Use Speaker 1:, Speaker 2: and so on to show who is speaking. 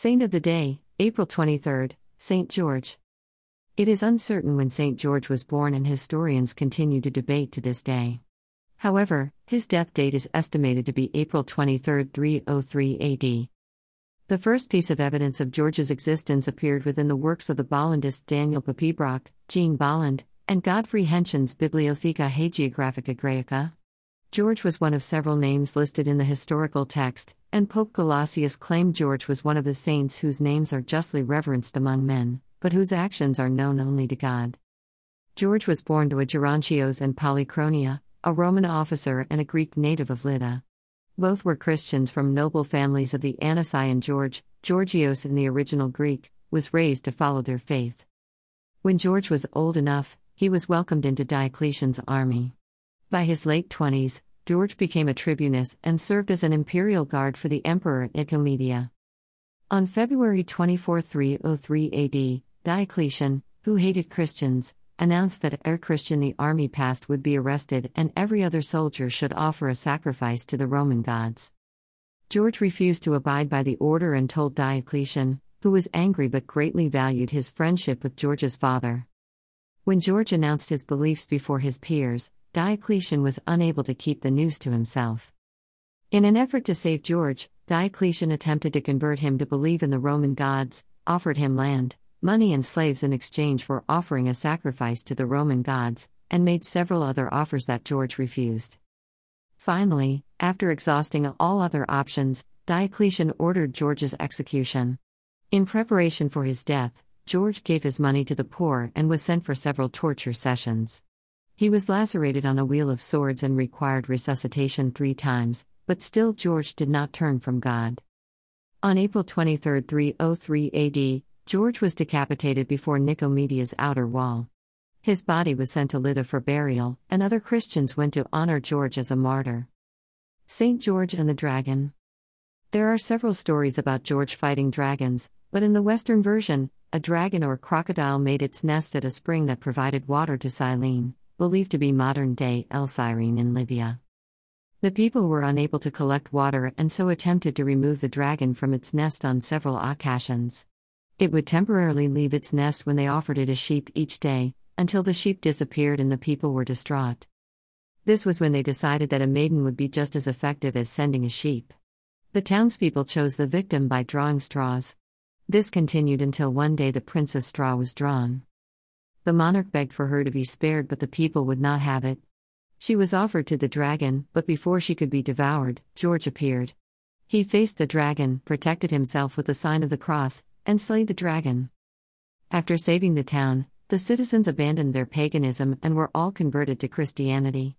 Speaker 1: Saint of the Day, April 23, St. George. It is uncertain when St. George was born, and historians continue to debate to this day. However, his death date is estimated to be April 23, 303 AD. The first piece of evidence of George's existence appeared within the works of the Bollandists Daniel Papebroch, Jean Bolland, and Godfrey Henschen's Bibliotheca Hagiographica Graeca. George was one of several names listed in the historical text, and Pope Gelasius claimed George was one of the saints whose names are justly reverenced among men, but whose actions are known only to God. George was born to a Gerontios and Polychronia, a Roman officer and a Greek native of Lydda. Both were Christians from noble families of the Anici and George, Georgios in the original Greek, was raised to follow their faith. When George was old enough, he was welcomed into Diocletian's army. By his late 20s, George became a tribunus and served as an imperial guard for the emperor Nicomedia. On February 24, 303 AD, Diocletian, who hated Christians, announced that ere Christian the army passed would be arrested and every other soldier should offer a sacrifice to the Roman gods. George refused to abide by the order and told Diocletian, who was angry but greatly valued his friendship with George's father. When George announced his beliefs before his peers, Diocletian was unable to keep the news to himself. In an effort to save George, Diocletian attempted to convert him to believe in the Roman gods, offered him land, money, and slaves in exchange for offering a sacrifice to the Roman gods, and made several other offers that George refused. Finally, after exhausting all other options, Diocletian ordered George's execution. In preparation for his death, George gave his money to the poor and was sent for several torture sessions. He was lacerated on a wheel of swords and required resuscitation three times, but still George did not turn from God. On April 23, 303 AD, George was decapitated before Nicomedia's outer wall. His body was sent to Lydda for burial, and other Christians went to honor George as a martyr. St. George and the Dragon. There are several stories about George fighting dragons, but in the Western version, a dragon or crocodile made its nest at a spring that provided water to Cyrene believed to be modern day El Cyrene in Libya. The people were unable to collect water and so attempted to remove the dragon from its nest on several occasions. It would temporarily leave its nest when they offered it a sheep each day, until the sheep disappeared and the people were distraught. This was when they decided that a maiden would be just as effective as sending a sheep. The townspeople chose the victim by drawing straws. This continued until one day the prince's straw was drawn. The monarch begged for her to be spared, but the people would not have it. She was offered to the dragon, but before she could be devoured, George appeared. He faced the dragon, protected himself with the sign of the cross, and slayed the dragon. After saving the town, the citizens abandoned their paganism and were all converted to Christianity.